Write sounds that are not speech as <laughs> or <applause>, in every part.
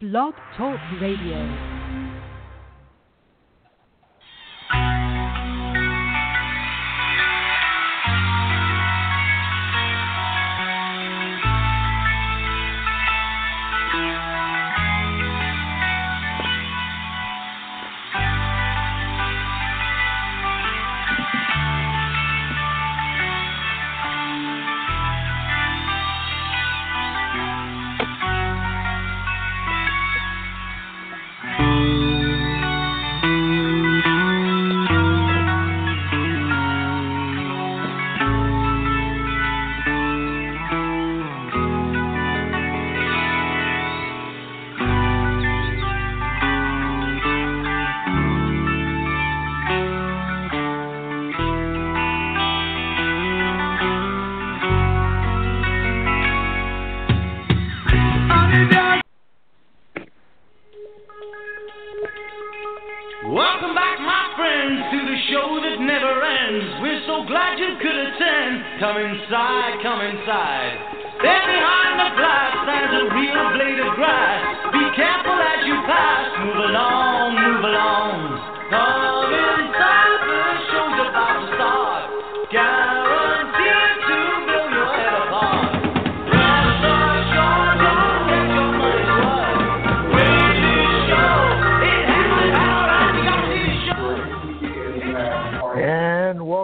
Blog Talk Radio.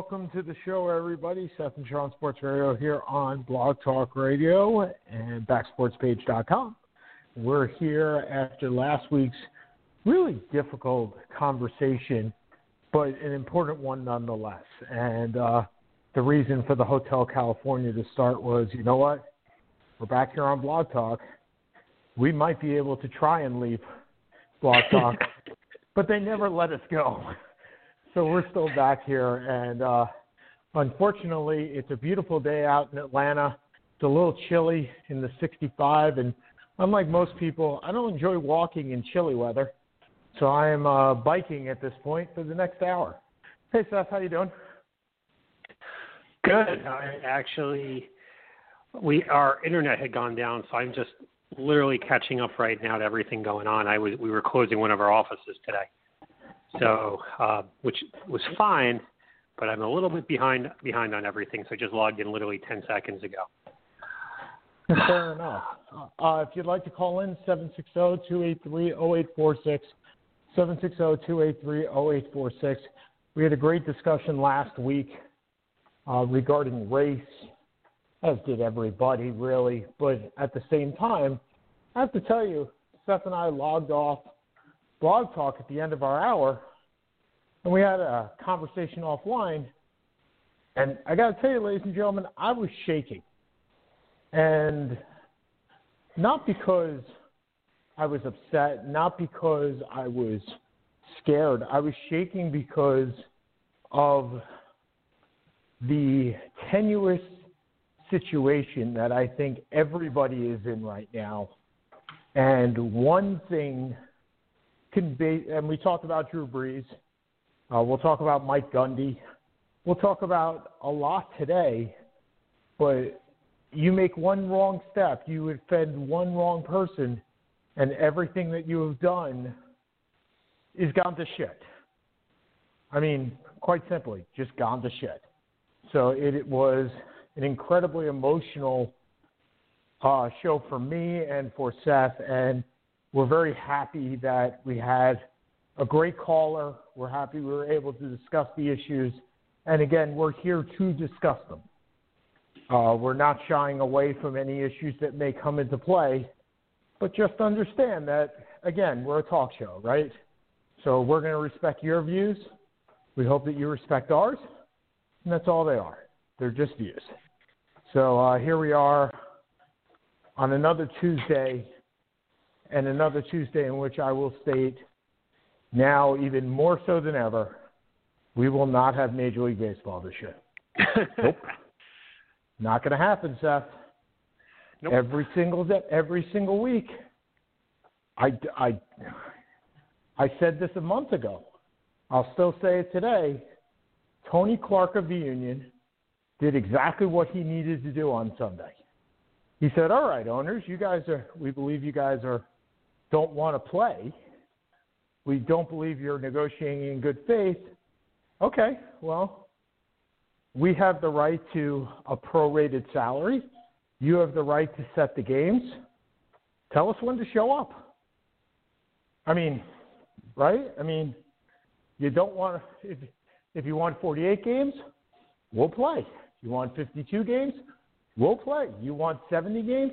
Welcome to the show, everybody. Seth and Sean Sports Radio here on Blog Talk Radio and backsportspage.com. We're here after last week's really difficult conversation, but an important one nonetheless. And uh, the reason for the Hotel California to start was, you know what? We're back here on Blog Talk. We might be able to try and leave Blog Talk, <laughs> but they never let us go. So we're still back here, and uh, unfortunately, it's a beautiful day out in Atlanta. It's a little chilly in the 65, and unlike most people, I don't enjoy walking in chilly weather. So I am uh, biking at this point for the next hour. Hey Seth, how you doing? Good. I actually, we our internet had gone down, so I'm just literally catching up right now to everything going on. I was we were closing one of our offices today, so uh, which was fine, but I'm a little bit behind behind on everything. So I just logged in literally 10 seconds ago. <laughs> Fair enough. Uh, if you'd like to call in, 760-283-0846, 760-283-0846. We had a great discussion last week uh, regarding race, as did everybody, really. But at the same time, I have to tell you, Seth and I logged off Blog Talk at the end of our hour, and we had a conversation offline. And I got to tell you, ladies and gentlemen, I was shaking. And not because I was upset, not because I was scared. I was shaking because of the tenuous situation that I think everybody is in right now. And one thing can be, and we talked about Drew Brees. Uh, we'll talk about Mike Gundy. We'll talk about a lot today, but you make one wrong step, you offend one wrong person, and everything that you have done is gone to shit. I mean, quite simply, just gone to shit. So it, it was an incredibly emotional uh, show for me and for Seth, and we're very happy that we had a great caller. We're happy we were able to discuss the issues, and again, we're here to discuss them. Uh, we're not shying away from any issues that may come into play, but just understand that, again, we're a talk show, right? So we're going to respect your views. We hope that you respect ours, and that's all they are. They're just views. So uh, here we are on another Tuesday, and another Tuesday in which I will state now, even more so than ever, we will not have Major League Baseball this year. <laughs> nope. Not going to happen, Seth. Nope. Every single day, every single week. I, I, I said this a month ago. I'll still say it today. Tony Clark of the Union did exactly what he needed to do on Sunday. He said, "All right, owners, you guys are. We believe you guys are don't want to play. We don't believe you're negotiating in good faith. Okay, well, we have the right to a prorated salary. You have the right to set the games. Tell us when to show up. I mean, right? I mean, you don't want if if you want 48 games, we'll play. You want 52 games, we'll play. You want 70 games,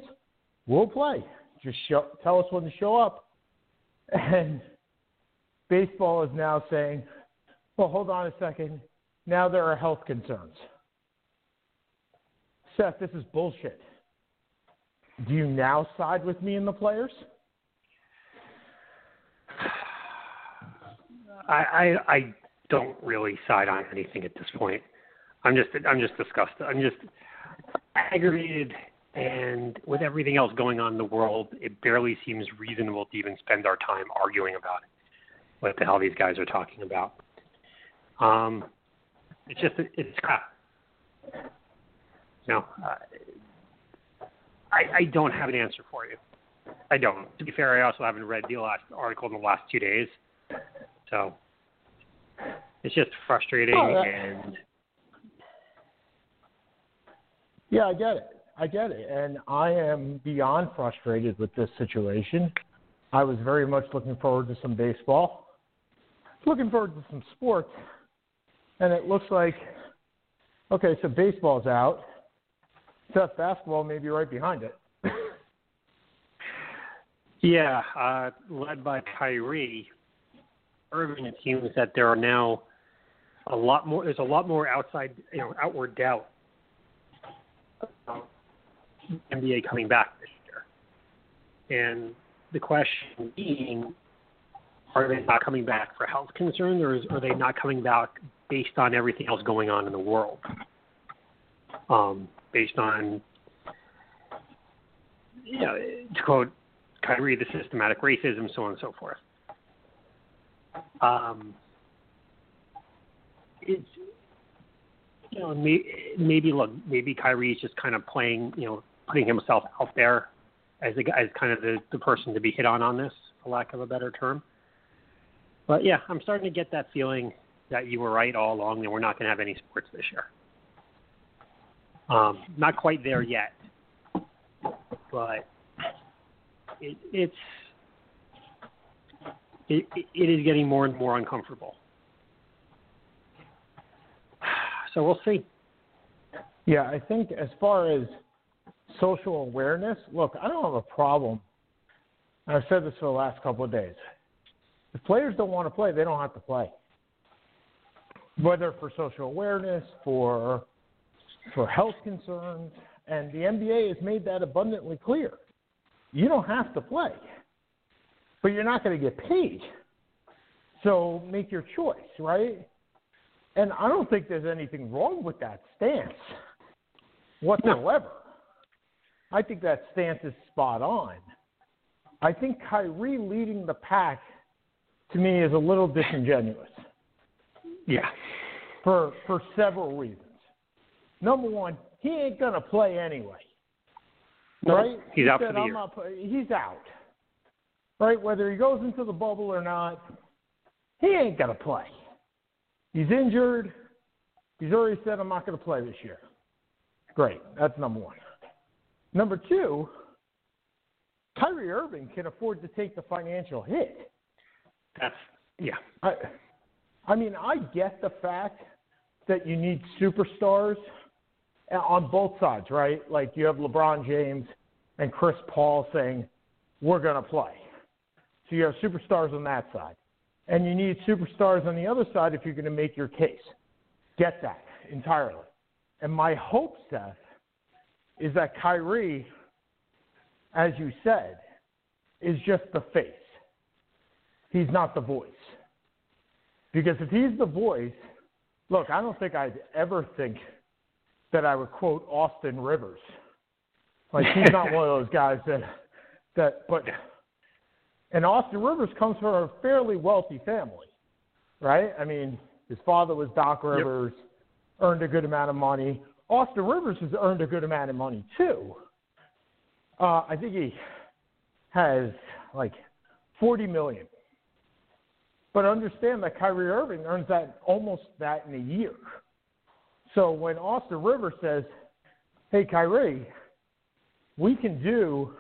we'll play. Just show, tell us when to show up. And baseball is now saying, well, hold on a second. Now there are health concerns. Seth, this is bullshit. Do you now side with me and the players? I, I I don't really side on anything at this point. I'm just I'm just disgusted. I'm just aggravated, and with everything else going on in the world, it barely seems reasonable to even spend our time arguing about it. What the hell these guys are talking about? Um, it's just it's crap. No, I I don't have an answer for you. I don't. To be fair, I also haven't read the last article in the last two days, so it's just frustrating Oh, and Yeah, I get it. I get it. And I am beyond frustrated with this situation. I was very much looking forward to some baseball, looking forward to some sports. And it looks like, okay, so baseball's out. Seth, basketball may be right behind it. <laughs> Yeah, uh, led by Kyrie Irving, it seems that there are now a lot more. There's a lot more outside, you know, outward doubt NBA coming back this year, and the question being, are they not coming back for health concerns, or is, are they not coming back based on everything else going on in the world? Um, based on, you know, to quote Kyrie, the systematic racism, so on and so forth. Um, it's you know may, maybe look maybe Kyrie's just kind of playing you know putting himself out there as a, as kind of the the person to be hit on on this, for lack of a better term. But yeah, I'm starting to get that feeling that you were right all along, that we're not going to have any sports this year. Um, not quite there yet, but it, it's it, it is getting more and more uncomfortable. <sighs> So we'll see. Yeah, I think as far as social awareness, look, I don't have a problem. and I've said this for the last couple of days. If players don't want to play, they don't have to play. Whether for social awareness, for for health concerns, and the NBA has made that abundantly clear. You don't have to play, but you're not going to get paid. So make your choice, right? And I don't think there's anything wrong with that stance whatsoever. I think that stance is spot on. I think Kyrie leading the pack to me is a little disingenuous Yeah. for for several reasons. Number one, he ain't gonna play anyway, No, right? he's He out for said, the "I'm year." not play-" He's out, right? Whether he goes into the bubble or not, he ain't gonna play. He's injured. He's already said, "I'm not gonna play this year." Great, that's number one. Number two, Kyrie Irving can afford to take the financial hit. That's yeah. I, I mean, I get the fact that you need superstars on both sides, right? Like you have LeBron James and Chris Paul saying, we're going to play. So you have superstars on that side. And you need superstars on the other side if you're going to make your case. Get that entirely. And my hope, Seth, is that Kyrie, as you said, is just the face. He's not the voice. Because if he's the voice, look, I don't think I'd ever think that I would quote Austin Rivers. Like he's not <laughs> one of those guys that that but and Austin Rivers comes from a fairly wealthy family. Right? I mean, his father was Doc Rivers, earned a good amount of money. Austin Rivers has earned a good amount of money too. Uh, I think he has like 40 million. But understand that Kyrie Irving earns that almost that in a year. So when Austin Rivers says, "Hey Kyrie, we can do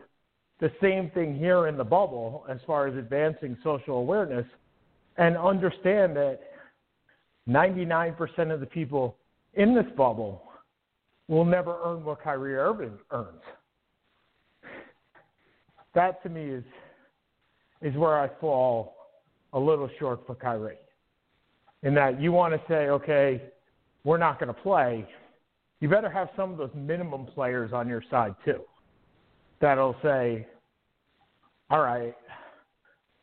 the same thing here in the bubble as far as advancing social awareness and understand that 99% of the people in this bubble will never earn what Kyrie Irving earns. That to me is is where I fall a little short for Kyrie. In that you want to say, okay, we're not going to play. You better have some of those minimum players on your side too. That'll say, all right,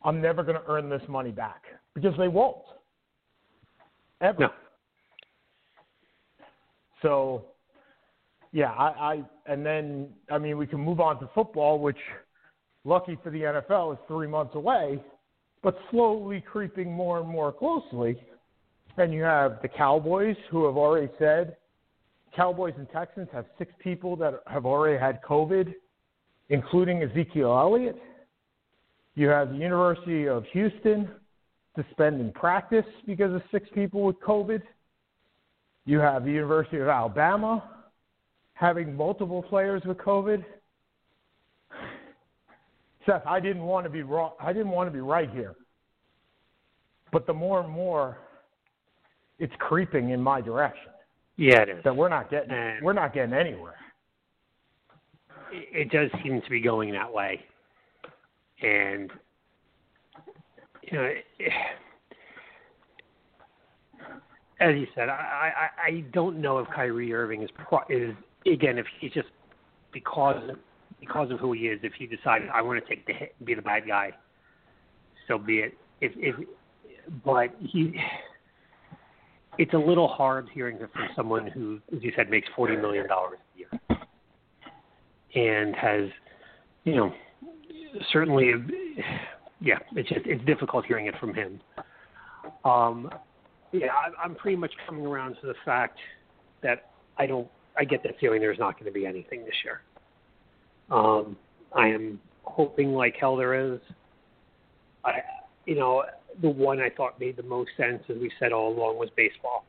I'm never going to earn this money back because they won't ever. No. So, yeah, I, I and then I mean we can move on to football, which lucky for the NFL is three months away, but slowly creeping more and more closely. And you have the Cowboys who have already said Cowboys and Texans have six people that have already had COVID, including Ezekiel Elliott. You have the University of Houston suspending practice because of six people with COVID. You have the University of Alabama having multiple players with COVID. Seth, I didn't want to be wrong. I didn't want to be right here. But the more and more it's creeping in my direction. Yeah, it is. That we're not getting And- we're not getting anywhere. It does seem to be going that way, and you know, <sighs> as you said, I I, I don't know if Kyrie Irving is pro, is again if he's just because because of who he is. If he decides I want to take the hit and be the bad guy, so be it. If if but he it's a little hard hearing it from someone who, as you said, makes forty million dollars a year and has, you know, certainly, yeah, it's just it's difficult hearing it from him. Um, yeah, I, I'm pretty much coming around to the fact that I don't, I get the feeling there's not going to be anything this year. Um, I am hoping like hell there is. I, you know, the one I thought made the most sense, as we said all along, was baseball.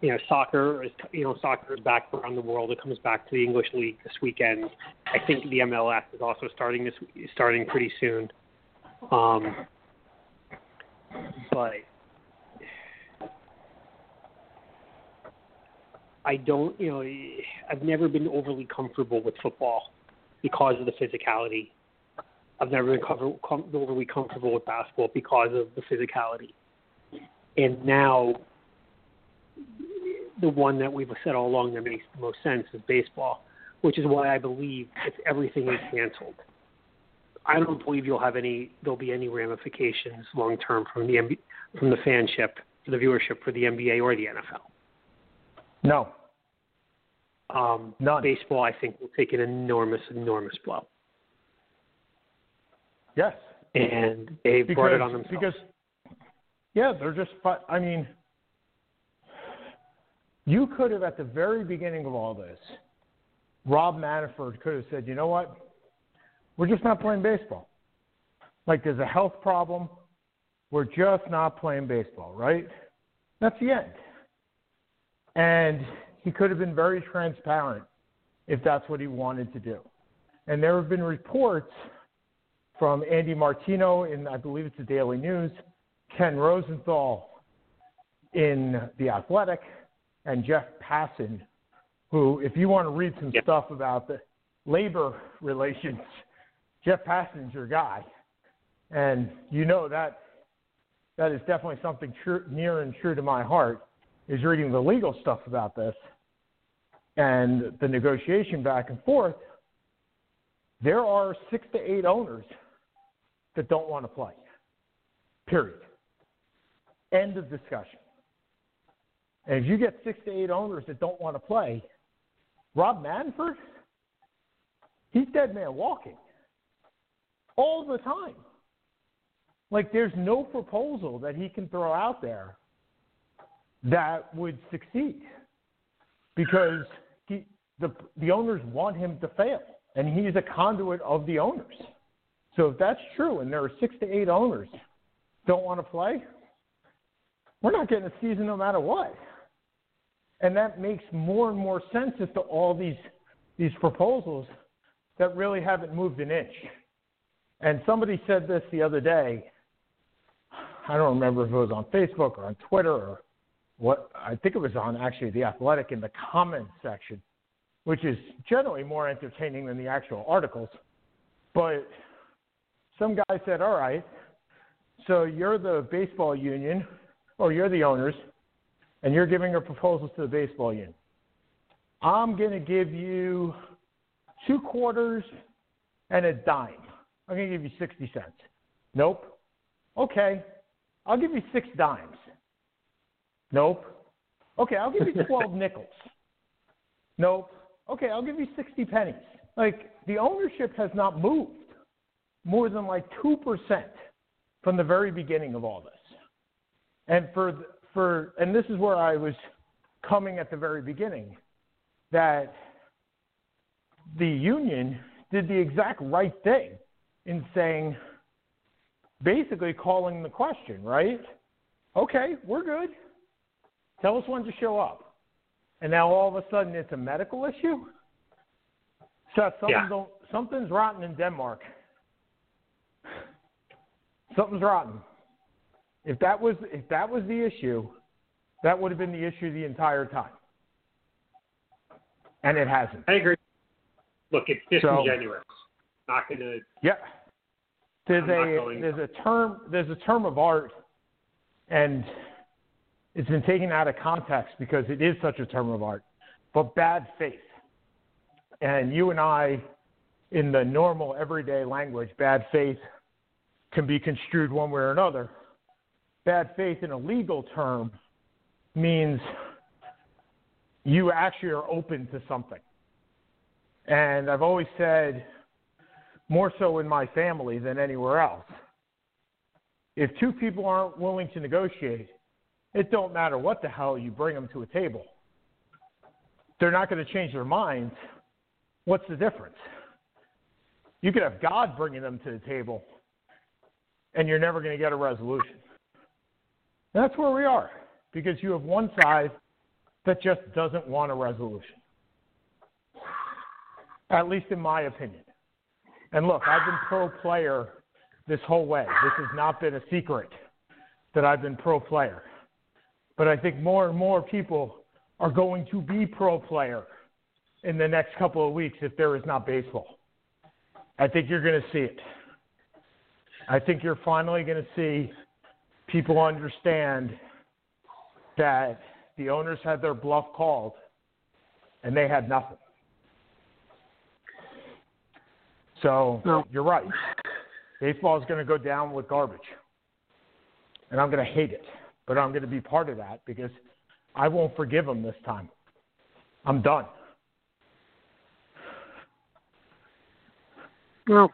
You know, soccer is you know soccer is back around the world. It comes back to the English League this weekend. I think the MLS is also starting this starting pretty soon. Um, but I don't, you know, I've never been overly comfortable with football because of the physicality. I've never been cover, com, overly comfortable with basketball because of the physicality. And now, the one that we've said all along that makes the most sense is baseball, which is why I believe if everything is canceled, I don't believe you'll have any. There'll be any ramifications long term from the from the fanship, for the viewership for the NBA or the NFL. No. Um, None. baseball, I think, will take an enormous, enormous blow, Yes. and they've because, brought it on themselves. Because, yeah, they're just. I mean, you could have at the very beginning of all this, Rob Manfred could have said, you know what, we're just not playing baseball. Like there's a health problem, we're just not playing baseball, right? That's the end. And he could have been very transparent if that's what he wanted to do. And there have been reports from Andy Martino in, I believe it's the Daily News, Ken Rosenthal in The Athletic, and Jeff Passan, who, if you want to read some Yep. stuff about the labor relations, Jeff Passan's your guy. And you know that that is definitely something true, near and true to my heart is reading the legal stuff about this and the negotiation back and forth. There are six to eight owners that don't want to play. Period. End of discussion. And if you get six to eight owners that don't want to play, Rob Manfred, he's dead man walking all the time. Like there's no proposal that he can throw out there that would succeed because he, the the owners want him to fail, and he's a conduit of the owners. So if that's true, and there are six to eight owners don't want to play, we're not getting a season no matter what. And that makes more and more sense as to all these these proposals that really haven't moved an inch. And somebody said this the other day. I don't remember if it was on Facebook or on Twitter or what. I think it was on actually the Athletic in the comments section, which is generally more entertaining than the actual articles. But some guy said, "All right, so you're the baseball union, or you're the owners, and you're giving your proposals to the baseball union. I'm going to give you two quarters and a dime. I'm going to give you 60 cents. Nope. Okay. I'll give you six dimes. Nope. Okay, I'll give you <laughs> 12 nickels. Nope. Okay, I'll give you 60 pennies. Like, the ownership has not moved more than like 2% from the very beginning of all this. And for for and this is where I was coming at the very beginning that the union did the exact right thing in saying basically calling the question, right? Okay, we're good. Tell us when to show up. And now all of a sudden it's a medical issue? Seth, something's, Yeah. something's rotten in Denmark. Something's rotten. If that was if that was the issue, that would have been the issue the entire time. And it hasn't. I agree. Look, it's So- disingenuous. Not going to. Yeah. There's I'm a there's a term there's a term of art and it's been taken out of context because it is such a term of art. But bad faith. And you and I in the normal everyday language, bad faith can be construed one way or another. Bad faith in a legal term means you actually are open to something. And I've always said more so in my family than anywhere else. If two people aren't willing to negotiate, it don't matter what the hell you bring them to a table. They're not going to change their minds. What's the difference? You could have God bringing them to the table, and you're never going to get a resolution. That's where we are, because you have one side that just doesn't want a resolution. At least in my opinion. And look, I've been pro player this whole way. This has not been a secret that I've been pro player. But I think more and more people are going to be pro player in the next couple of weeks if there is not baseball. I think you're going to see it. I think you're finally going to see people understand that the owners had their bluff called and they had nothing. So No. you're right. Baseball is going to go down with garbage. And I'm going to hate it. But I'm going to be part of that because I won't forgive them this time. I'm done. Well,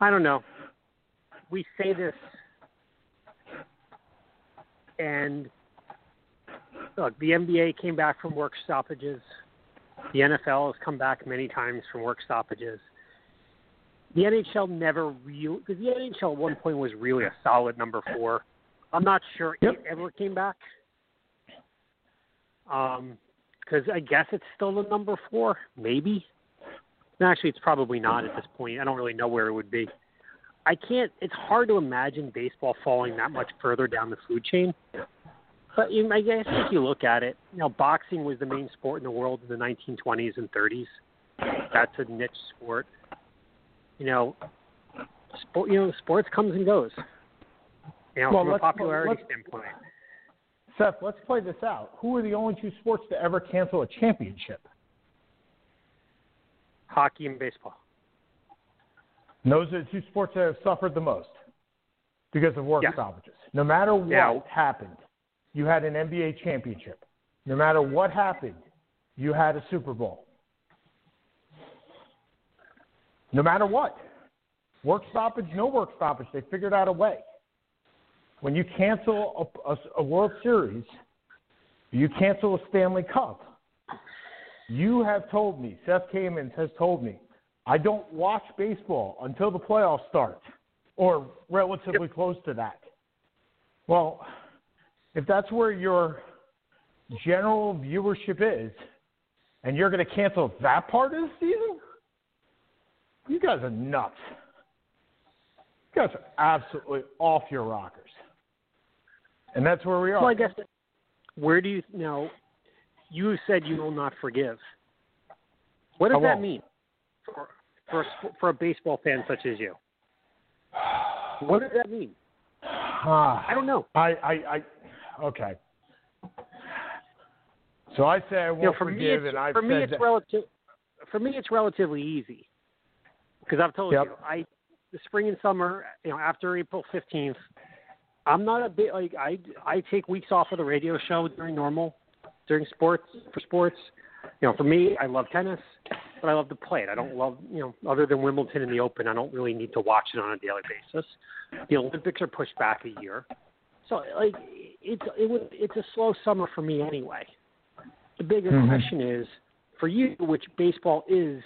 I don't know. We say this, and look, the NBA came back from work stoppages. The NFL has come back many times from work stoppages. The NHL never really, because the NHL at one point was really a solid number four. I'm not sure Yep. it ever came back. Um, because I guess it's still the number four, maybe. Actually, it's probably not at this point. I don't really know where it would be. I can't. It's hard to imagine baseball falling that much further down the food chain. But you, I guess if you look at it, you know, boxing was the main sport in the world in the 1920s and 30s. That's a niche sport. You know, sport. You know, sports comes and goes. You know, Well, from a popularity standpoint. Seth, let's play this out. Who are the only two sports to ever cancel a championship? Hockey and baseball. And those are the two sports that have suffered the most because of work Yeah. stoppages. No matter what Yeah. happened, you had an NBA championship. No matter what happened, you had a Super Bowl. No matter what. Work stoppage, no work stoppage, they figured out a way. When you cancel a, a, a World Series, you cancel a Stanley Cup. You have told me, Seth Kamens has told me, I don't watch baseball until the playoffs start, or relatively close to that. Well, if that's where your general viewership is, and you're going to cancel that part of the season, you guys are nuts. You guys are absolutely off your rockers. And that's where we are. Well, I guess where do you now? You said you will not forgive. What does that mean for for a, for a baseball fan such as you? <sighs> What does that mean? Ah, <sighs> I don't know. I, I, I, okay. So I say I won't You know, for forgive, it's, and I've for me, it's that- relative. For me, it's relatively easy because I've told Yep. you, I the spring and summer, you know, after April fifteenth, I'm not a bit like I I take weeks off of the radio show during normal, during sports for sports. You know, for me, I love tennis, but I love to play it. I don't love you know, other than Wimbledon and the Open, I don't really need to watch it on a daily basis. The Olympics are pushed back a year, so like it's it would it's a slow summer for me anyway. The bigger Mhm. question is for you, which baseball is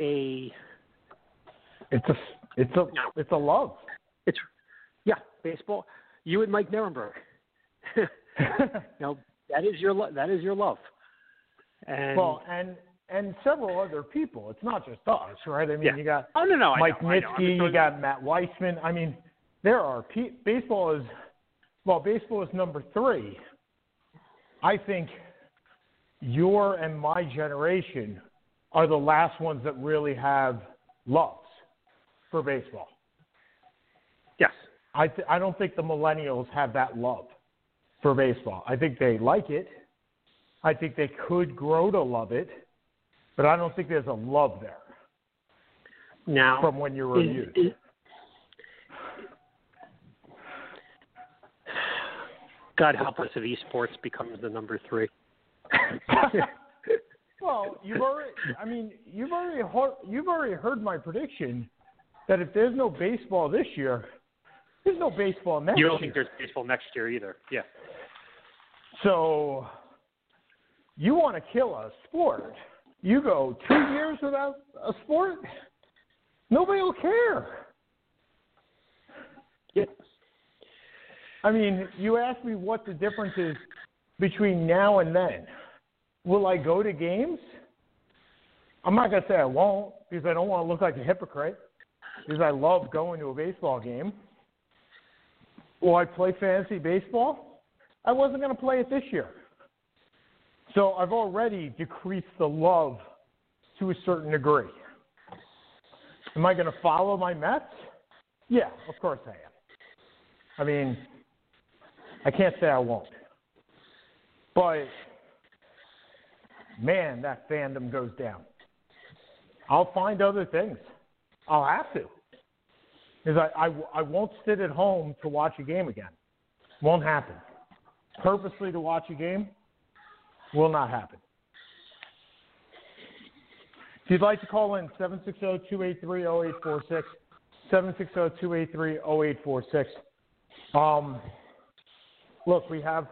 a it's a, it's a, it's a love. it's baseball. You and Mike Nirenberg. <laughs> <laughs> you know that is your lo- that is your love. And well, and and several other people. It's not just us, right? I mean, Yeah. you got oh no no Mike know, I know. I'm Nitsky, you got Matt Weissman. I mean, there are pe- baseball is well, baseball is number three. I think your and my generation are the last ones that really have loves for baseball. I th- I don't think the millennials have that love for baseball. I think they like it. I think they could grow to love it, but I don't think there's a love there now from when you were a is- youth. is- God help us if esports becomes the number three. <laughs> well, you've already. I mean, you've already heard, you've already heard my prediction that if there's no baseball this year, there's no baseball next you don't think there's baseball next year either? Yeah. So you want to kill a sport. You go two years without a sport, nobody will care. Yeah. I mean, you asked me what the difference is between now and then. Will I go to games? I'm not going to say I won't because I don't want to look like a hypocrite because I love going to a baseball game. Will I play fantasy baseball? I wasn't going to play it this year. So I've already decreased the love to a certain degree. Am I going to follow my Mets? Yeah, of course I am. I mean, I can't say I won't. But, man, that fandom goes down. I'll find other things. I'll have to. Because I, I, I won't sit at home to watch a game again. Won't happen. Purposely to watch a game will not happen. If you'd like to call in, 760-283-0846, 760-283-0846. Um, look, we have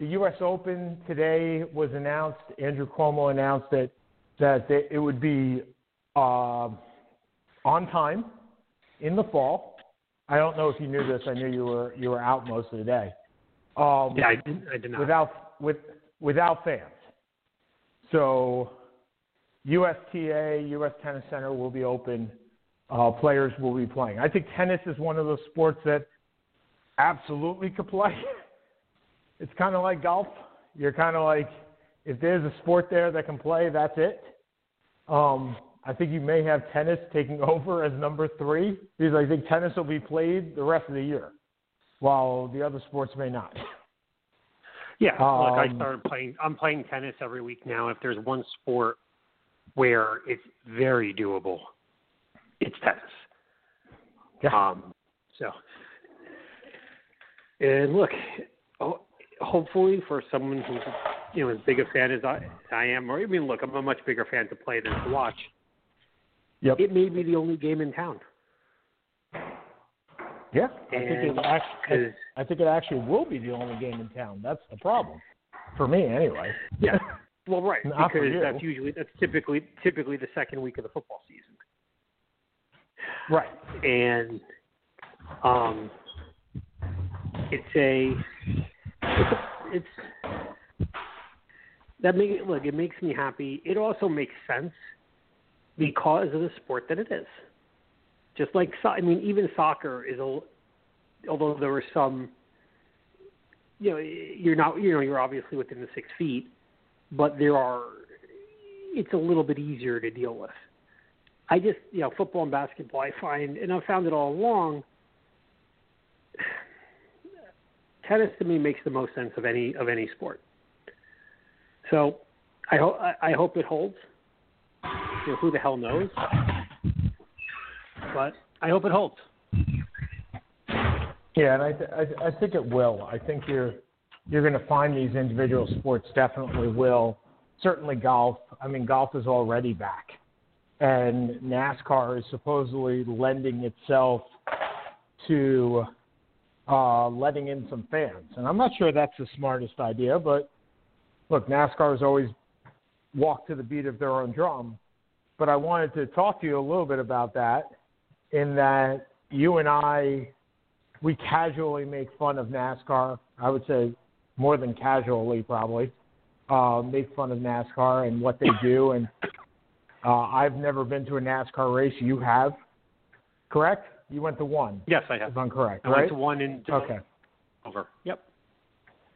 the U.S. Open today was announced. Andrew Cuomo announced that that it would be uh, on time in the fall. I don't know if you knew this. I knew you were you were out most of the day. Um, Yeah, I did, I did not. without with without fans. So USTA, US Tennis Center will be open. Uh, players will be playing. I think tennis is one of those sports that absolutely could play. <laughs> it's kind of like golf. You're kind of like, if there's a sport there that can play, that's it. Um, I think you may have tennis taking <laughs> over as number three because I think tennis will be played the rest of the year, while the other sports may not. <laughs> Yeah, look, I Um, started playing. I'm playing tennis every week now. If there's one sport where it's very doable, it's tennis. Yeah. Um, so, and look, ho- hopefully for someone who's you know as big a fan as I, I am, or I mean, look, I'm a much bigger fan to play than to watch. Yep. It may be the only game in town. Yeah, I think it actually, I think it actually will be the only game in town. That's the problem for me, anyway. Yeah. <laughs> Well, right, Not because that's usually that's typically typically the second week of the football season, Right. and um, it's a it's a, it's that make look it makes me happy. It also makes sense because of the sport that it is. Just like so, I mean, even soccer is a although there were some you know you're not you know you're obviously within the six feet but there are it's a little bit easier to deal with. I just you know football and basketball i find and i've found it all along tennis to me makes the most sense of any of any sport. So i hope i hope it holds you know, who the hell knows but i hope it holds Yeah, and I, th- I I think it will. I think you're you're going to find these individual sports definitely will. Certainly golf. I mean, golf is already back, and NASCAR is supposedly lending itself to uh, letting in some fans. And I'm not sure that's the smartest idea, but look, NASCAR has always walked to the beat of their own drum. But I wanted to talk to you a little bit about that, in that you and I we casually make fun of NASCAR. I would say more than casually, probably. Uh, make fun of NASCAR and what they do. And uh, I've never been to a NASCAR race. You have, correct? You went to one, yes i have if I'm correct, i right? went to one in Okay. over yep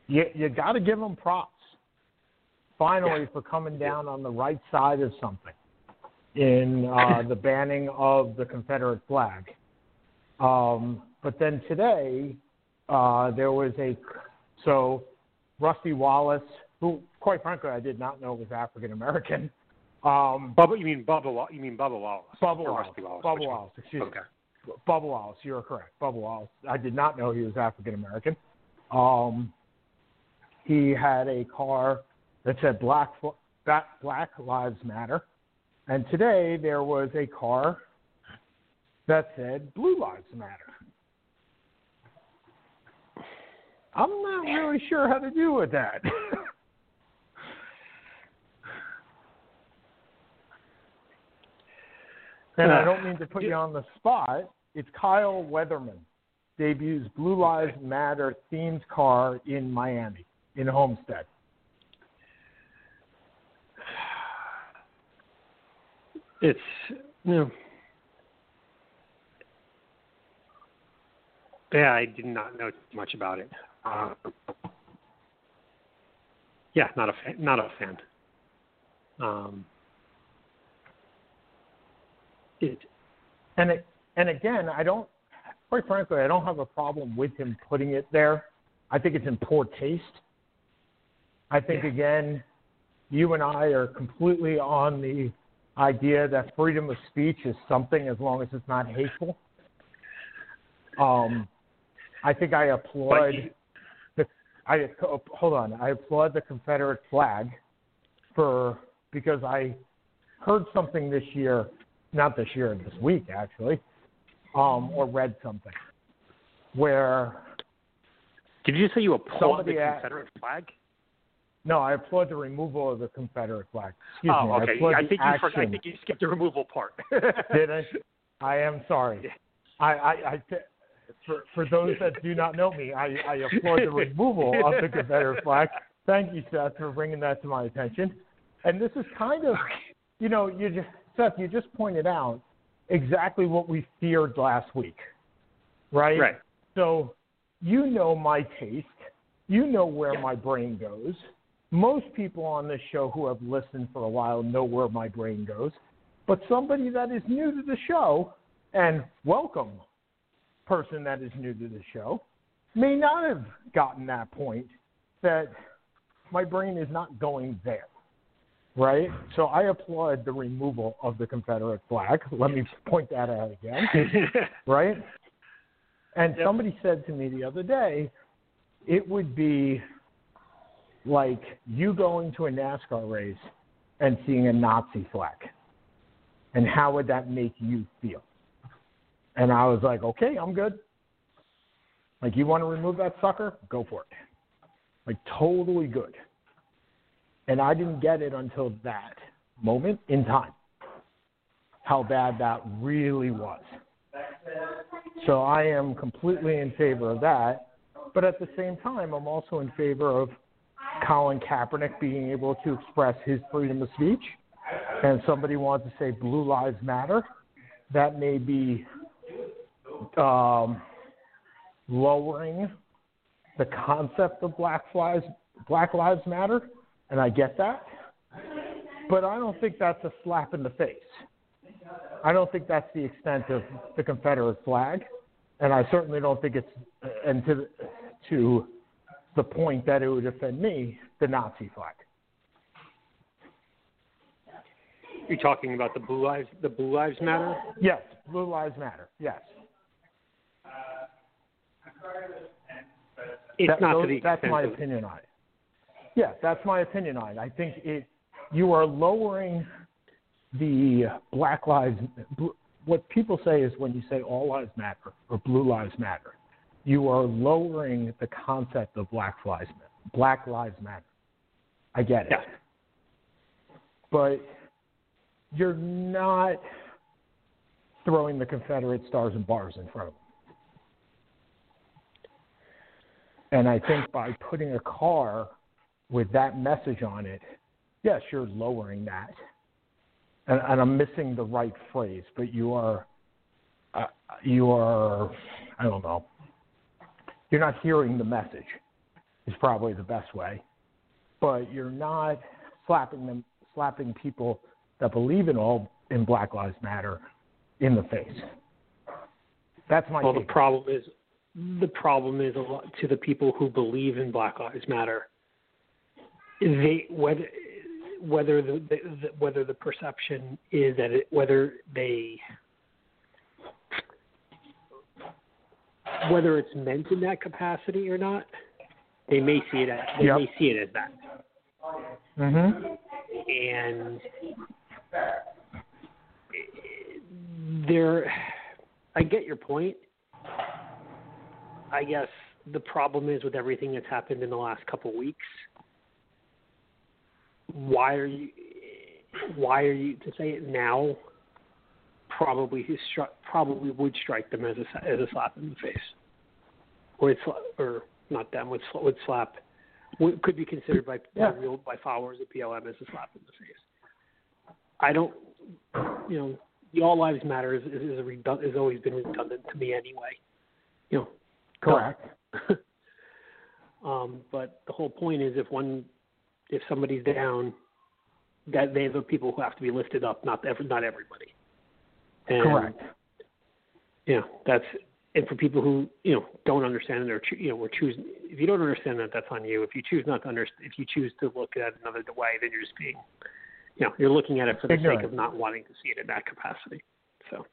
You you got to give them props. Finally, for coming down on the right side of something in uh, <laughs> the banning of the Confederate flag. Um, but then today, uh, there was a so Rusty Wallace, who quite frankly I did not know was African American. Um, Bubba, you mean Bubba? You mean Bubba Wallace? Bubba Wallace. Rusty Wallace. Bubba? Wallace. Excuse me. Okay. Bubba Wallace, you're correct. Bubba Wallace. I did not know he was African American. Um, he had a car that said Black Black Lives Matter, and today there was a car that said Blue Lives Matter. I'm not really sure how to deal with that. <laughs> and I don't mean to put you on the spot. It's Kyle Weatherman debuts Blue Lives Matter themed car in Miami, in Homestead. It's you know, yeah, I did not know much about it. Uh, yeah, not a fan, not a fan. Um, it And it, and again, I don't, quite frankly, I don't have a problem with him putting it there. I think it's in poor taste. I think Yeah. again, you and I are completely on the idea that freedom of speech is something as long as it's not hateful. Um, I think I applaud the. I hold on. I applaud the Confederate flag for because I heard something this year, not this year, this week actually, um, or read something where did you say you applaud the Confederate flag? No, I applaud the removal of the Confederate flag. Excuse oh, me. I okay. I the think you forgot, I think you skipped the removal part. <laughs> Did I? I am sorry. Yeah. I, I, I for, for those that do not know me, I, I applaud the removal of the Confederate flag. Thank you, Seth, for bringing that to my attention. And this is kind of, you know, you just, Seth, you just pointed out exactly what we feared last week, right? Right. So you know my taste. You know where Yeah. my brain goes. Most people on this show who have listened for a while know where my brain goes. But somebody that is new to the show, and welcome, person that is new to the show, may not have gotten that point that my brain is not going there. Right? So I applaud the removal of the Confederate flag. Let me point that out again <laughs> right? And Yep. somebody said to me the other day, it would be like you going to a NASCAR race and seeing a Nazi flag. And how would that make you feel? And I was like, okay, I'm good. Like, you want to remove that sucker? Go for it. Like, totally good. And I didn't get it until that moment in time how bad that really was. So I am completely in favor of that. But at the same time, I'm also in favor of Colin Kaepernick being able to express his freedom of speech. And somebody wants to say Blue Lives Matter. That may be um, lowering the concept of Black Lives Black Lives Matter, and I get that. But I don't think that's a slap in the face. I don't think that's the extent of the Confederate flag, and I certainly don't think it's and to to the point that it would offend me, the Nazi flag. You're talking about the blue lives the blue lives matter? Yes, blue lives matter. Yes. It's That- not those- to the that's my of- opinion on it. Yeah, that's my opinion on it. I think it you are lowering the Black Lives. What people say is when you say all lives matter or blue lives matter, you are lowering the concept of Black lives Black Lives Matter. I get it, Yeah. but you're not throwing the Confederate stars and bars in front of them. And I think by putting a car with that message on it, yes, you're lowering that. And, and I'm missing the right phrase, but you are, uh, you are, I don't know, you're not hearing the message. Is probably the best way, but you're not slapping them, slapping people that believe in all in Black Lives Matter in the face. That's my Well, the problem is the problem is a lot to the people who believe in Black Lives Matter. They whether whether the, the, the whether the perception is that it, whether they whether it's meant in that capacity or not, they may see it as they Yep. may see it as that. Mhm. and there I get your point. I guess the problem is with everything that's happened in the last couple of weeks. Why are you why are you to say it now probably he struck, probably would strike them as a as a slap in the face. Or it's or not them would would slap would, could be considered by Yeah. by real by followers of BLM as a slap in the face. I don't, you know, the all lives matter is is, a redund- has always been redundant to me anyway. You know, Correct. <laughs> um, but the whole point is if one, if somebody's down, that they're the people who have to be lifted up, not every, not everybody. And, Correct. Yeah, that's and for people who you know don't understand it or you know we're choosing. If you don't understand that, that's on you. If you choose not to understand, if you choose to look at it another way, then you're just being, you know, you're looking at it for the Ignorant. sake of not wanting to see it in that capacity. So,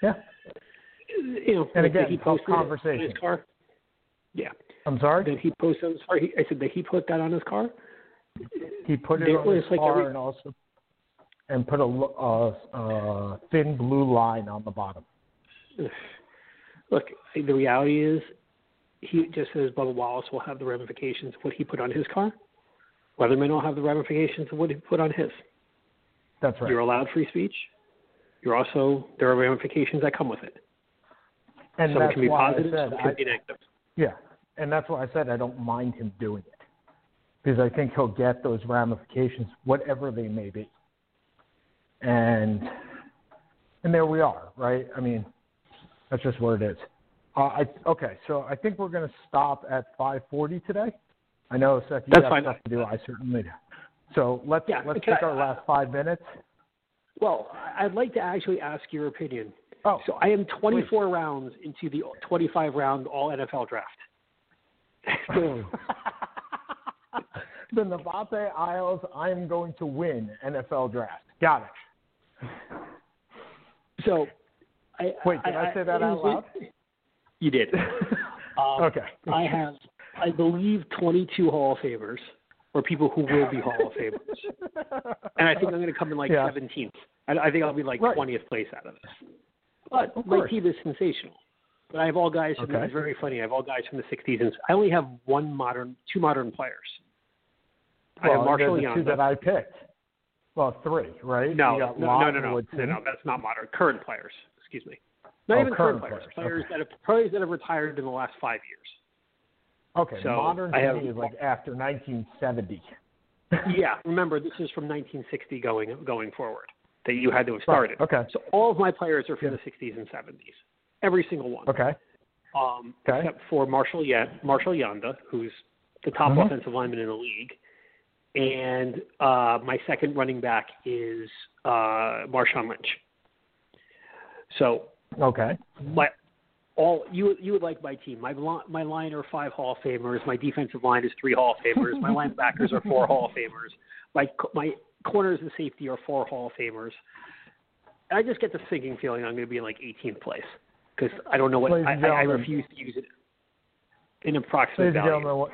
Yeah. you know, And like, again, he tough post on conversation. his car? Yeah. I'm sorry. Did he post on his car? He, I said, did he put that on his car? He put it on his like, car every- and also and put a uh, uh, thin blue line on the bottom. <sighs> Look, the reality is, he just says Bubba Wallace will have the ramifications of what he put on his car. Weatherman will have the ramifications of what he put on his. That's right. You're allowed free speech. You're also there are ramifications that come with it. and some can be positive, said some I, can be negative. yeah, and that's why I said I don't mind him doing it because I think he'll get those ramifications, whatever they may be. And and there we are, right? I mean, that's just where it is. Uh, I, okay, so I think we're going to stop at 5:40 today. I know, Seth, you That's got fine. stuff to do. I certainly do. So let's Yeah, let's take I- our last five minutes. Well, I'd like to actually ask your opinion. Oh, So I am 24 rounds into the 25 round All NFL draft. Boom. <laughs> the Navate Isles, I am going to win NFL draft. Got it. So, I Wait, did I say that out loud? You did. <laughs> Um, Okay. I have, I believe, 22 Hall of Famers, or people who will be Hall of Famers, and I think I'm going to come in like Yeah. 17th. I, I think I'll be like Right. 20th place out of this. But Of my team is sensational. But I have all guys. From, Okay. It's very funny. I have all guys from the 60s, and I only have one modern, two modern players. I have Marshall they're the two that I picked. Well, three, right? No, no, no, no, no, no, no, that's not modern. Current players, excuse me. Not Oh, even current, players. players, that have players that have retired in the last five years. Okay, So, modern I have- is like after 1970. <laughs> yeah, remember this is from 1960 going going forward that you had to have started. Okay. So all of my players are from Yeah. the 60s and 70s, every single one. Okay. Um, Okay. except for Marshall Yan- Marshall Yanda, who's the top Mhm. offensive lineman in the league, and uh, my second running back is uh, Marshawn Lynch. So Okay. my all you you would like my team. My my line are five Hall of Famers. My defensive line is three Hall of Famers. My linebackers are four Hall of Famers. My my corners and safety are four Hall of Famers. And I just get the sinking feeling I'm going to be in like 18th place because I don't know what I, I, I refuse to use it in approximate value.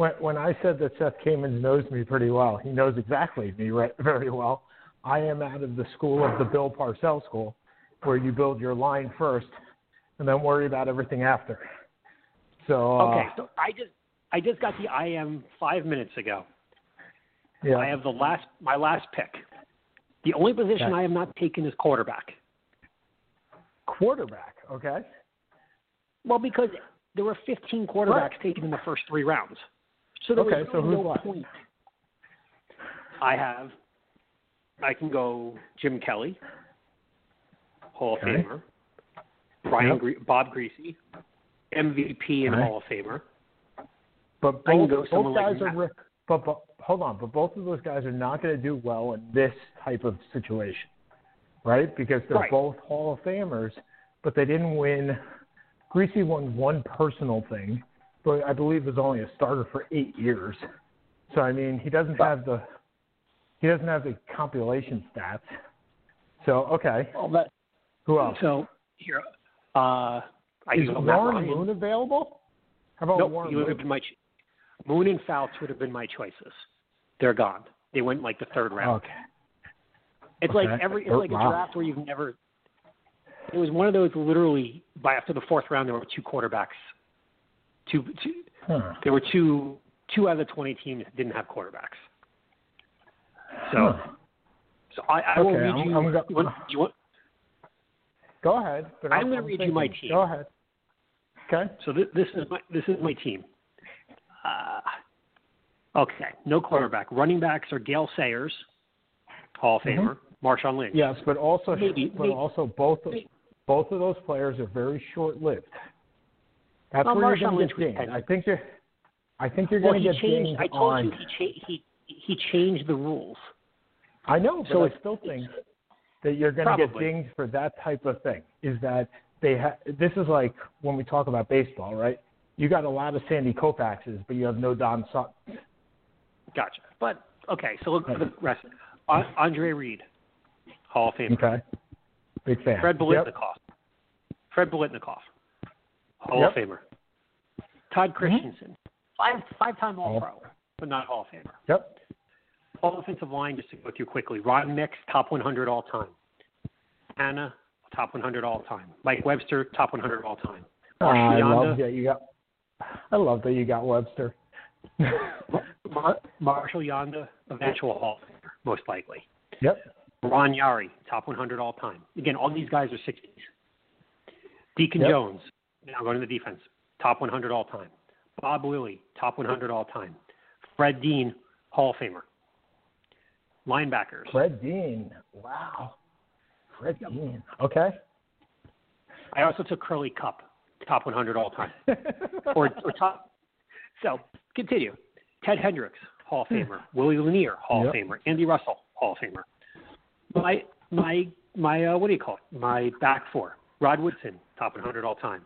When, when I said that Seth Kamens knows me pretty well, he knows exactly me right, <laughs> very well. I am out of the school of the Bill Parcells school, where you build your line first and then worry about everything after. So, uh, Okay, so I just I just got the IM five minutes ago. yeah. I have the last my last pick. The only position Okay. I have not taken is quarterback. quarterback, okay? Well, because there were 15 quarterbacks Right. taken in the first three rounds, so there Okay, was so really who's no left? point. I have. I can go Jim Kelly, Hall of Okay. Famer, Brian Yep. Gre- Bob Griese, MVP and Okay. Hall of Famer. But both, both someone like guys are, Matt. but, but hold on, but both of those guys are not going to do well in this type of situation, right? Because they're Right. both Hall of Famers, but they didn't win. Griese won one personal thing, but I believe was only a starter for eight years. So I mean, he doesn't have the he doesn't have the compilation stats. So okay, Well, that who else? so here. Uh, I Is Warren. Moon available? How about Nope, Warren he would Moon? have been my Moon and Fouts would have been my choices. They're gone. They went like the third round. Okay. It's Okay. like every it's like a draft where you've never. It was one of those literally by after the fourth round there were two quarterbacks. Two, two Huh. there were two two out of the twenty teams that didn't have quarterbacks. So Huh. so I, I will read I'm- you. I'm go- you want, you want, Go ahead. But I'm gonna read you my team. Go ahead. Okay. so this, this is my this is my team. Uh, okay, no quarterback. Running backs are Gale Sayers, Hall of Mhm. Famer, Marshawn Lynch. Yes, but also, Maybe- but maybe- also both maybe- both of those players are very short-lived. That's Well, where Marshawn you're going Lynch to was get dinged. I think you're. I think you're Well, going to get changed. dinged I told on. you he cha- he he changed the rules. I know, but So I still think that you're going to get dinged for that type of thing. Is that they ha- This is like when we talk about baseball, right? You got a lot of Sandy Koufaxes, but you have no Don Suttons. Gotcha. But okay, so look for the rest. An- Andre Reed, Hall of Famer. Okay. Big fan. Fred Yep. Fred Biletnikoff, Hall Yep. Mm-hmm. of Famer. Todd Christensen, five five time All Pro, but not Hall of Famer. Yep. All offensive line, just to go through quickly. Ron Mix, top 100 all time. Anna, top 100 all time. Mike Webster, top 100 all time. Uh, I love that you got. I love that you got Webster. <laughs> Mar- Marshall Yanda, eventual Hall of Famer, most likely. yep. Ron Yary, top 100 all time. Again, all these guys are 60s. Deacon Yep. Jones, now going to the defense, top 100 all time. Bob Willie, top 100 all time. Fred Dean, Hall of Famer. Linebackers. Fred Dean. Wow. Fred Dean. Okay. I also took Curley Culp, top 100 all time. <laughs> or, or top. So continue. Ted Hendricks, Hall of Famer. Willie Lanier, Hall of Famer. Andy Russell, Hall of Famer. My my my uh, what do you call it? My back four. Rod Woodson, top 100 all time.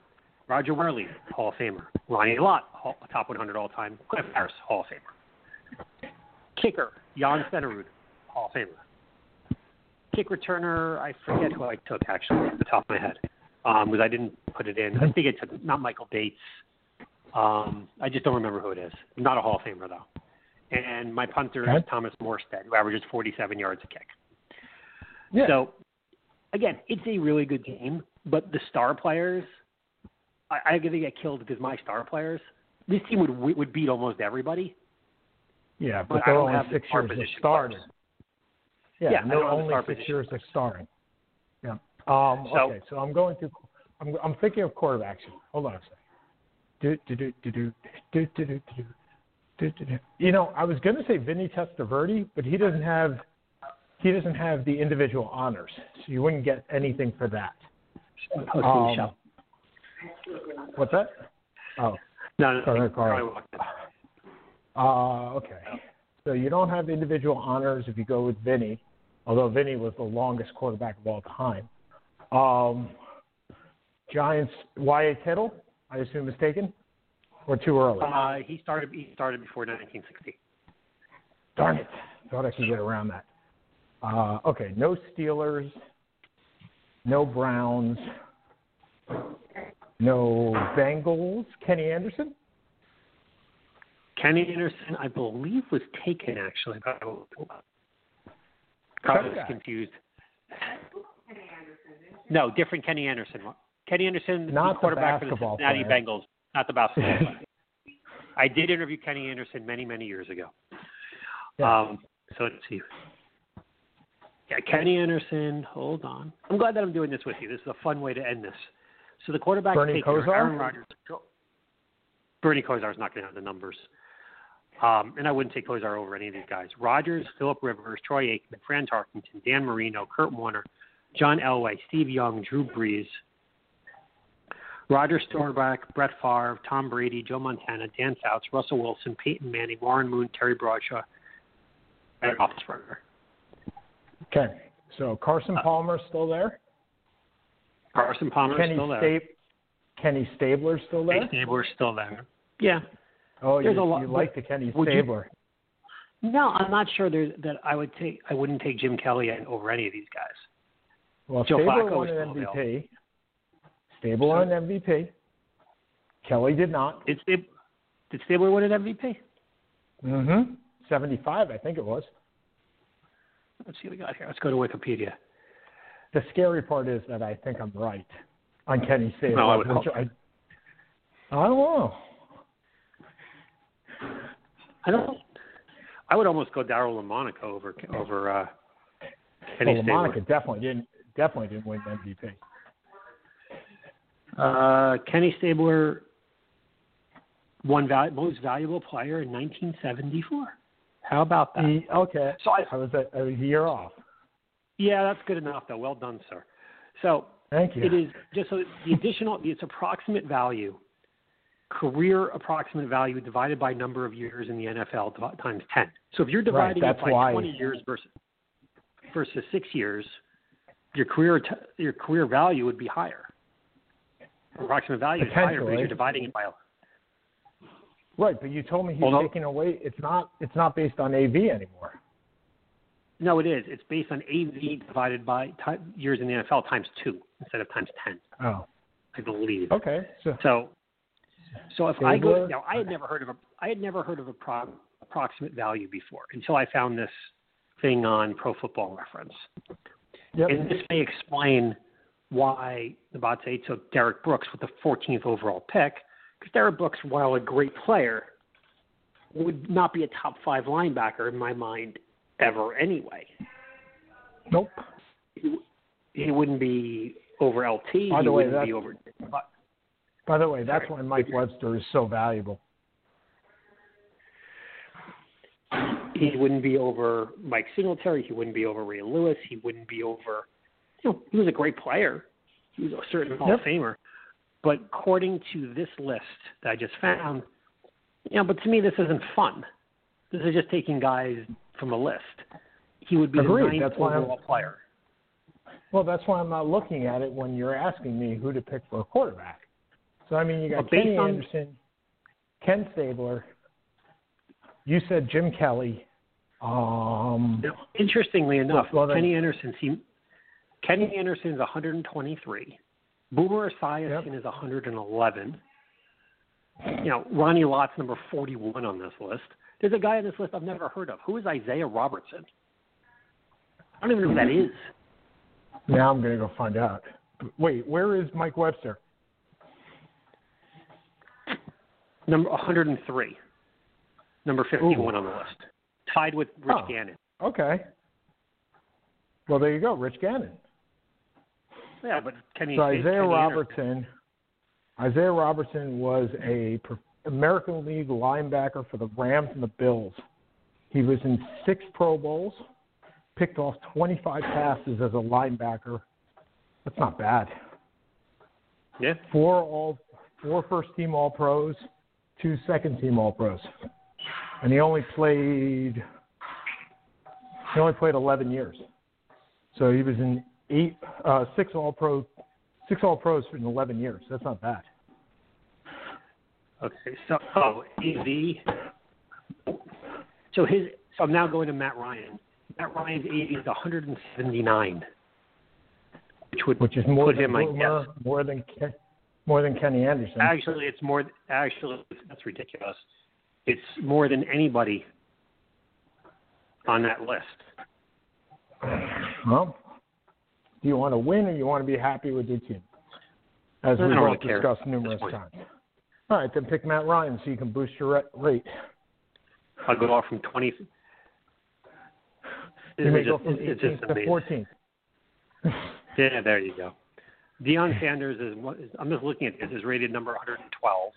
Roger Wehrli, Hall of Famer. Ronnie Lott, Hall, top 100 all time. Cliff Harris, Hall of Famer. Kicker, Jan Stenerud, Hall of Famer. Kick returner, I forget who I took actually off the top of my head um, because I didn't put it in. I think it's not Michael Bates. Um, I just don't remember who it is. Not a Hall of Famer though. And my punter is Thomas Morstead, who averages 47 yards a kick. Yeah. So again, it's a really good team, but the star players, I, think they get killed because my star players. This team would would beat almost everybody. Yeah, but, but they're only six years of starting. Yeah, yeah they're only six years of starting. Yeah. Um, so, okay, so I'm going to. I'm, I'm thinking of quarterbacks. Hold on a second. Do, do, do, do, do, do, do, do. You know, I was going to say Vinny Testaverde, but he doesn't have he doesn't have the individual honors, so you wouldn't get anything for that. Um, What's that? Oh. No, no, no. Carl. Carly walked in. Uh, okay. So you don't have individual honors if you go with Vinny, although Vinny was the longest quarterback of all time. Um, Giants, Y.A. Tittle, I assume is taken, or too early? Uh, he started. He started before 1960. Darn it! Thought I could get around that. Uh, okay, no Steelers, no Browns, no Bengals. Kenny Anderson. Kenny Anderson, I believe, was taken actually. But I was confused. No, different Kenny Anderson. Kenny Anderson, Not the the quarterback for the Cincinnati player. Bengals, not the basketball <laughs> player. I did interview Kenny Anderson many, many years ago. Yeah. Um, so let's see. Yeah, Kenny Anderson. Hold on. I'm glad that I'm doing this with you. This is a fun way to end this. So the quarterback Bernie taken are Kosar? Aaron Rodgers. Bernie Kosar is not going to have the numbers. Um, and I wouldn't take Kosar over any of these guys. Rodgers, Philip Rivers, Troy Aikman, Fran Tarkenton, Dan Marino, Kurt Warner, John Elway, Steve Young, Drew Brees, Roger Staubach, Brett Favre, Tom Brady, Joe Montana, Dan Fouts, Russell Wilson, Peyton Manning, Warren Moon, Terry Bradshaw, and Roethlisberger. Okay, so Carson Palmer's still there. Carson Palmer's Kenny still there. Sta- Kenny Stabler's still there. Kenny Stabler's still there. Yeah. Oh, There's you, a lot- you like the Kenny would you- Stabler? No, I'm not sure there's, that I would take. I wouldn't take Jim Kelly over any of these guys. Well, Joe Stabler Flacco won an still MVP. Stabler won an MVP. Kelly did not. Did Stab- did Stabler win an MVP? Mm-hmm. Seventy-five, I think it was. Let's see what we got here. Let's go to Wikipedia. The scary part is that I think I'm right on Kenny Stabler. No, I would which hope. I, I don't know. I don't. I would almost go Daryle Lamonica over over uh, Kenny well, Stabler. Monica definitely didn't definitely didn't win MVP. Uh, Kenny Stabler won val- most valuable player in 1974. How about that? He, okay, So I, I was a, a year off. Yeah, that's good enough though. Well done, sir. So Thank you. it is just so the additional its approximate value, career approximate value divided by number of years in the NFL times 10. So if you're dividing that's it by why- 20 years versus versus six years, your career t- your career value would be higher. Approximate value is higher because you're dividing it by Right, but you told me he's taking away. It's not. It's not based on AV anymore. No, it is. It's based on AV divided by years in the NFL times two instead of times ten. Oh, I believe. okay. So So, so if I go now, I had never heard of a I had never heard of a pro, approximate value before until I found this thing on Pro Football Reference, yep. and this may explain why the bots A took Derrick Brooks with the 14th overall pick, because Derrick Brooks, while a great player, would not be a top five linebacker in my mind ever anyway. Nope. he, he wouldn't be over LT. By he the way, wouldn't be that's- over. But By the way, that's Sorry. why Mike Webster is so valuable. he wouldn't be over Mike Singletary. He wouldn't be over Ray Lewis. He wouldn't be over. You know, he was a great player. He was a certain Hall of Famer. But according to this list that I just found, you know, but to me this isn't fun. This is just taking guys from a list. He would be Agreed. the ninth That's I'm- overall player. Well, that's why I'm not looking at it when you're asking me who to pick for a quarterback. So I mean, you got Well, Kenny on- Anderson, Ken Stabler. You said Jim Kelly. Um, Now, interestingly enough, well, then- Kenny Anderson seem, Kenny Anderson is 123. Boomer Esiason Yep. is 111. You know, Ronnie Lott's number 41 on this list. There's a guy on this list I've never heard of. Who is Isiah Robertson? I don't even know who that is. now I'm going to go find out. Wait, where is Mike Webster? Number 103. number 51 Ooh. on the list, tied with Rich Oh. Gannon. Okay. Well, there you go, Rich Gannon. Yeah, but Kenny. So Isiah Robertson, Isiah Robertson was a American League linebacker for the Rams and the Bills. He was in six Pro Bowls, picked off 25 passes as a linebacker. That's not bad. Yeah. Four all, four first team All Pros, two second team All Pros, and he only played. He only played 11 years, so he was in eight, uh, six All Pro, six All Pros in 11 years. That's not bad. Okay. So, oh, AV. So his. So I'm now going to Matt Ryan. Matt Ryan's AV is 179, which would Which is more put than him, I guess. more than more than Kenny Anderson. Actually, it's more. Actually, that's ridiculous. It's more than anybody on that list. Well, do you want to win or you want to be happy with your team? As we've really discussed numerous times. All right, then pick Matt Ryan so you can boost your rate. I'll go off from 20. You may It's go just- from it's 18th to amazing. 14th. <laughs> Yeah, there you go. Deion Sanders is what is I'm just looking at this is rated number 112.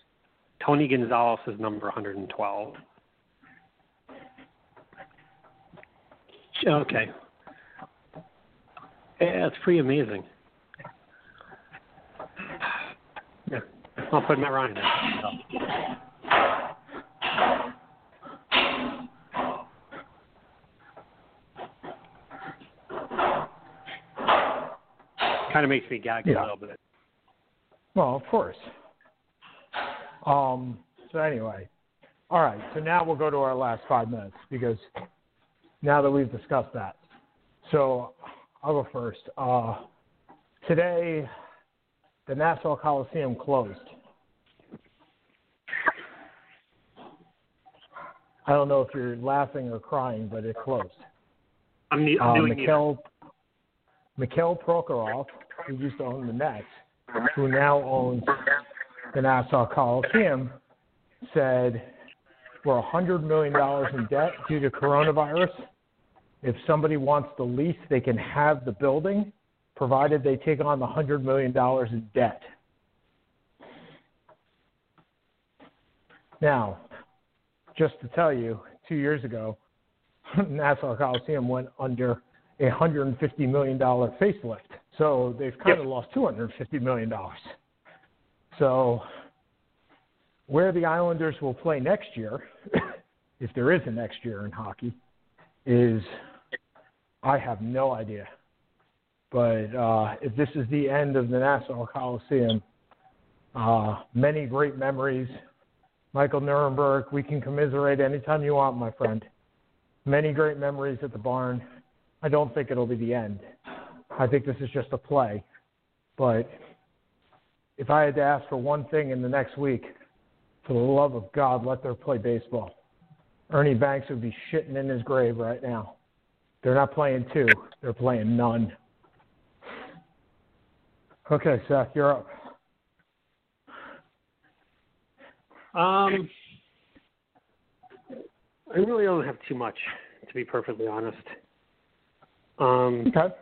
Tony Gonzalez is number 112. Okay. Yeah, it's pretty amazing. Yeah, I'll put Matt Ryan there. Kind of makes me gag Yeah. a little bit. Well, of course. Um, so anyway, all right. So now we'll go to our last five minutes because now that we've discussed that, so I'll go first. Uh, today, the Nassau Coliseum closed. I don't know if you're laughing or crying, but it closed. I'm, ne- I'm Uh, doing. Mikhail, Mikhail Prokhorov, who used to own the Nets, who now owns the Nassau Coliseum, said we're $100 million in debt due to coronavirus. If somebody wants the lease, they can have the building, provided they take on the $100 million in debt. Now, just to tell you, two years ago, <laughs> Nassau Coliseum went under a $150 million facelift. So they've kind of lost $250 million. So where the Islanders will play next year, <coughs> if there is a next year in hockey, is I have no idea. But uh, if this is the end of the Nassau Coliseum, uh, many great memories. Michael Nuremberg, we can commiserate anytime you want, my friend. Many great memories at the barn. I don't think it'll be the end. I think this is just a play. But if I had to ask for one thing in the next week, for the love of God, let them play baseball. Ernie Banks would be shitting in his grave right now. They're not playing two, they're playing none. Okay, Seth, you're up. Um, I really don't have too much, to be perfectly honest. Um, Okay.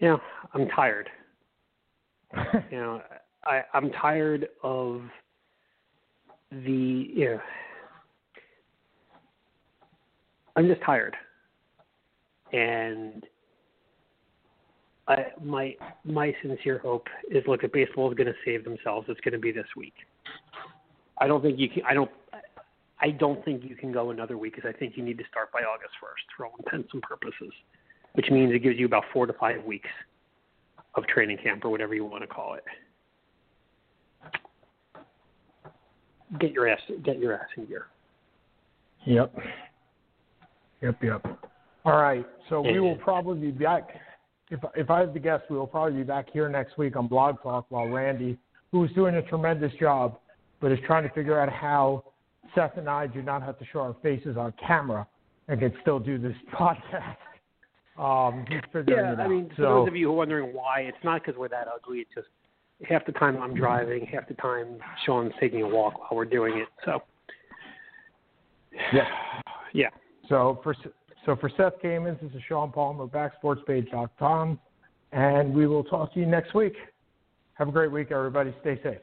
you know, I'm tired. <laughs> You know, I I'm tired of the you know, I'm just tired, and I my my sincere hope is look, if baseball is going to save themselves, it's going to be this week. I don't think you can. I don't. I don't think you can go another week because I think you need to start by August first for all intents and purposes, which means it gives you about four to five weeks of training camp or whatever you want to call it. Get your ass. Get your ass in gear. Yep. Yep, yep. All right. So we will probably be back. If if I have to guess, we will probably be back here next week on Blog Talk while Randy, who's doing a tremendous job, but is trying to figure out how Seth and I do not have to show our faces on camera and can still do this <laughs> podcast. Um, he's figuring Yeah, it I out. mean, for those of you who are wondering why, it's not because we're that ugly. It's just half the time I'm driving, half the time Sean's taking a walk while we're doing it. So Yeah. <sighs> Yeah. So for so for Seth Kamens, this is Sean Palmer, backsportspage.com, and we will talk to you next week. Have a great week, everybody. Stay safe.